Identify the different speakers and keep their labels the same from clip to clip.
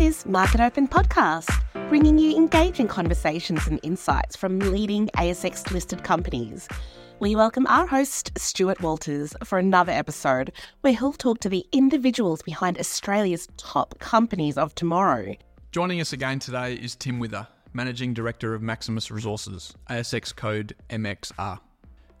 Speaker 1: This is Market Open Podcast, bringing you engaging conversations and insights from leading ASX listed companies. We welcome our host, Stuart Walters, for another episode where he'll talk to the individuals behind Australia's top companies of tomorrow.
Speaker 2: Joining us again today is Tim Wither, Managing Director of Maximus Resources, ASX code MXR.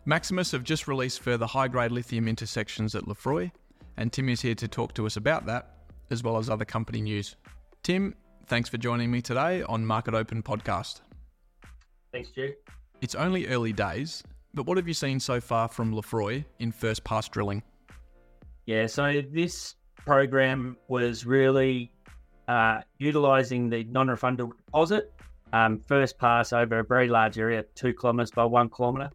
Speaker 2: Maximus have just released further high grade lithium intersections at Lefroy, and Tim is here to talk to us about that, as well as other company news. Tim, thanks for joining me today on Market Open Podcast.
Speaker 3: Thanks, Stu.
Speaker 2: It's only early days, but what have you seen so far from Lefroy in first pass drilling?
Speaker 3: Yeah, so this program was really uh, utilising the non-refundable deposit, um, first pass over a very large area, two kilometres by one kilometre,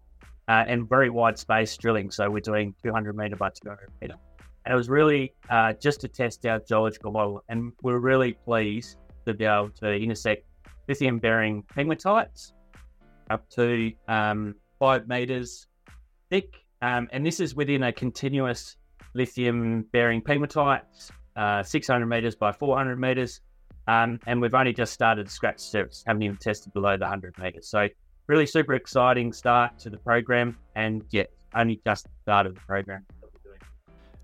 Speaker 3: uh, and very wide space drilling. So we're doing 200 metre by 200 metre. And it was really uh, just to test our geological model. And we are really pleased to be able to intersect lithium bearing pegmatites up to um, five meters thick. Um, and this is within a continuous lithium bearing pegmatites, uh, 600 meters by 400 meters. Um, and we've only just started the scratch surface, haven't even tested below the 100 meters. So, really super exciting start to the program. And yet, only just started the program.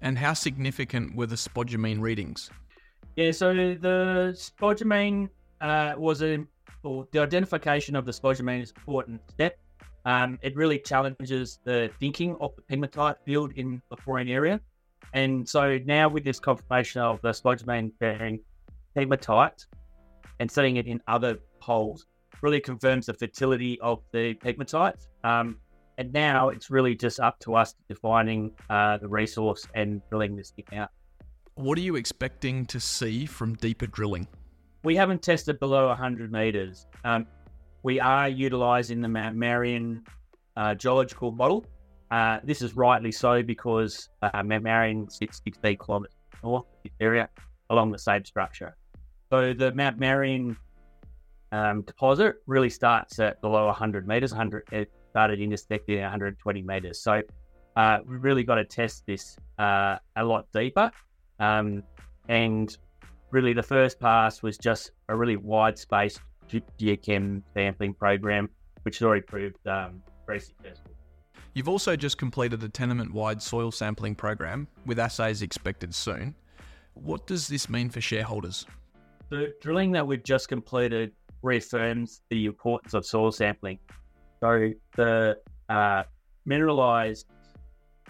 Speaker 2: And how significant were the spodumene readings?
Speaker 3: Yeah, so the spodumene uh, was a, or the identification of the spodumene is an important step. Um, it really challenges the thinking of the pegmatite field in the foreign area. And so now with this confirmation of the spodumene bearing pegmatite and setting it in other holes really confirms the fertility of the pegmatite. Um, and now it's really just up to us defining uh, the resource and drilling this thing out.
Speaker 2: What are you expecting to see from deeper drilling?
Speaker 3: We haven't tested below 100 meters. Um, we are utilizing the Mount Marion uh, geological model. Uh, this is rightly so because uh, Mount Marion sits 16 kilometers north of this area along the same structure. So the Mount Marion um, deposit really starts at below 100 meters, 100, started intersecting at 120 meters. So uh, we really got to test this uh, a lot deeper. Um, and really, the first pass was just a really wide space geochem sampling program, which has already proved um, very successful.
Speaker 2: You've also just completed a tenement wide soil sampling program with assays expected soon. What does this mean for shareholders?
Speaker 3: The drilling that we've just completed reaffirms the importance of soil sampling. So the uh, mineralized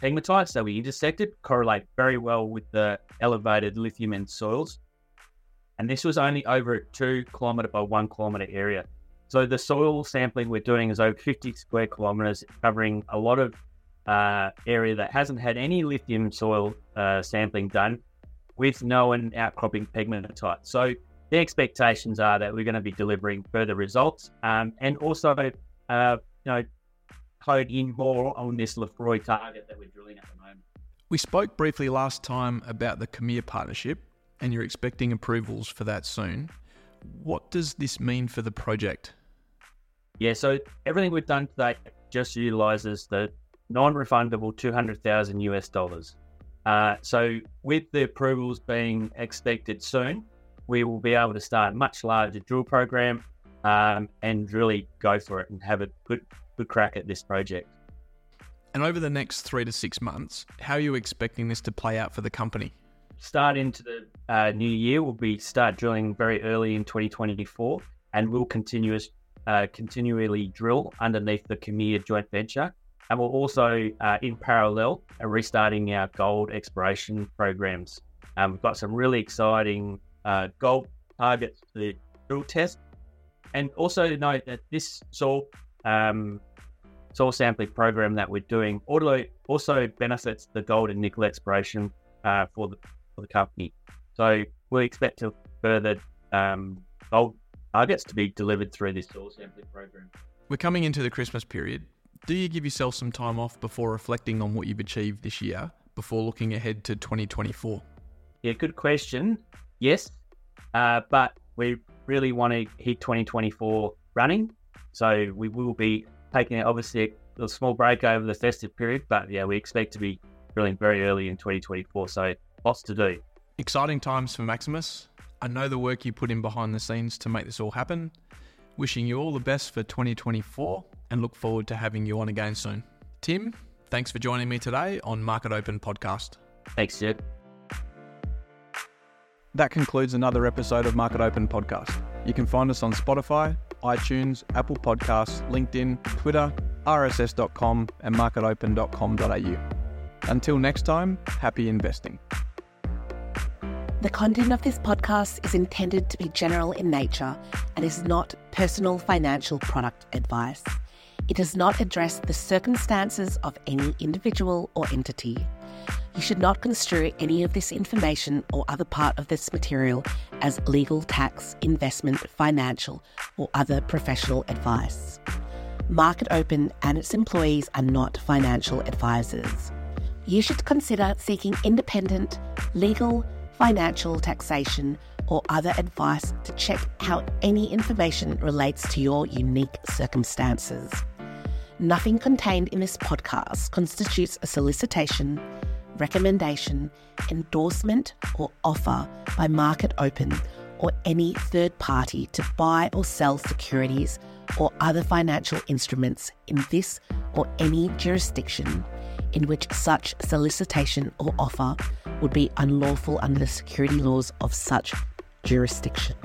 Speaker 3: pegmatites that we intersected correlate very well with the elevated lithium in soils. And this was only over a two kilometre by one kilometre area. So the soil sampling we're doing is over 50 square kilometres, covering a lot of uh, area that hasn't had any lithium soil uh, sampling done with known outcropping pegmatite. So the expectations are that we're going to be delivering further results um, and also uh, you know, hone in more on this Lefroy target that we're drilling at the moment.
Speaker 2: We spoke briefly last time about the KOMIR partnership, and you're expecting approvals for that soon. What does this mean for the project?
Speaker 3: Yeah, so everything we've done today just utilizes the non-refundable 200,000 US dollars. Uh, so with the approvals being expected soon, we will be able to start a much larger drill program um, and really go for it and have a good good crack at this project.
Speaker 2: And over the next three to six months, how are you expecting this to play out for the company?
Speaker 3: Start into the uh, new year, we'll be start drilling very early in 2024, and we'll continuous uh, continually drill underneath the KOMIR joint venture. And we'll also, uh, in parallel, are restarting our gold exploration programs. Um, we've got some really exciting uh, gold targets to drill test and also note that this soil um, soil sampling program that we're doing also also benefits the gold and nickel exploration uh, for the for the company. So we expect to further um, gold targets to be delivered through this soil sampling program.
Speaker 2: We're coming into the Christmas period. Do you give yourself some time off before reflecting on what you've achieved this year before looking ahead to 2024?
Speaker 3: Yeah, good question. Yes, uh, but we really want to hit 2024 running. So we will be taking obviously a, a small break over the festive period, but yeah, we expect to be drilling very early in 2024. So lots to do.
Speaker 2: Exciting times for Maximus. I know the work you put in behind the scenes to make this all happen. Wishing you all the best for 2024 and look forward to having you on again soon. Tim, thanks for joining me today on Market Open Podcast.
Speaker 3: Thanks, Sid.
Speaker 2: That concludes another episode of Market Open Podcast. You can find us on Spotify, iTunes, Apple Podcasts, LinkedIn, Twitter, rss.com, and marketopen.com.au. Until next time, happy investing.
Speaker 1: The content of this podcast is intended to be general in nature and is not personal financial product advice. It does not address the circumstances of any individual or entity. You should not construe any of this information or other part of this material as legal, tax, investment, financial, or other professional advice. Market Open and its employees are not financial advisors. You should consider seeking independent, legal, financial, taxation, or other advice to check how any information relates to your unique circumstances. Nothing contained in this podcast constitutes a solicitation, recommendation, endorsement, or offer by Market Open or any third party to buy or sell securities or other financial instruments in this or any jurisdiction in which such solicitation or offer would be unlawful under the security laws of such jurisdiction.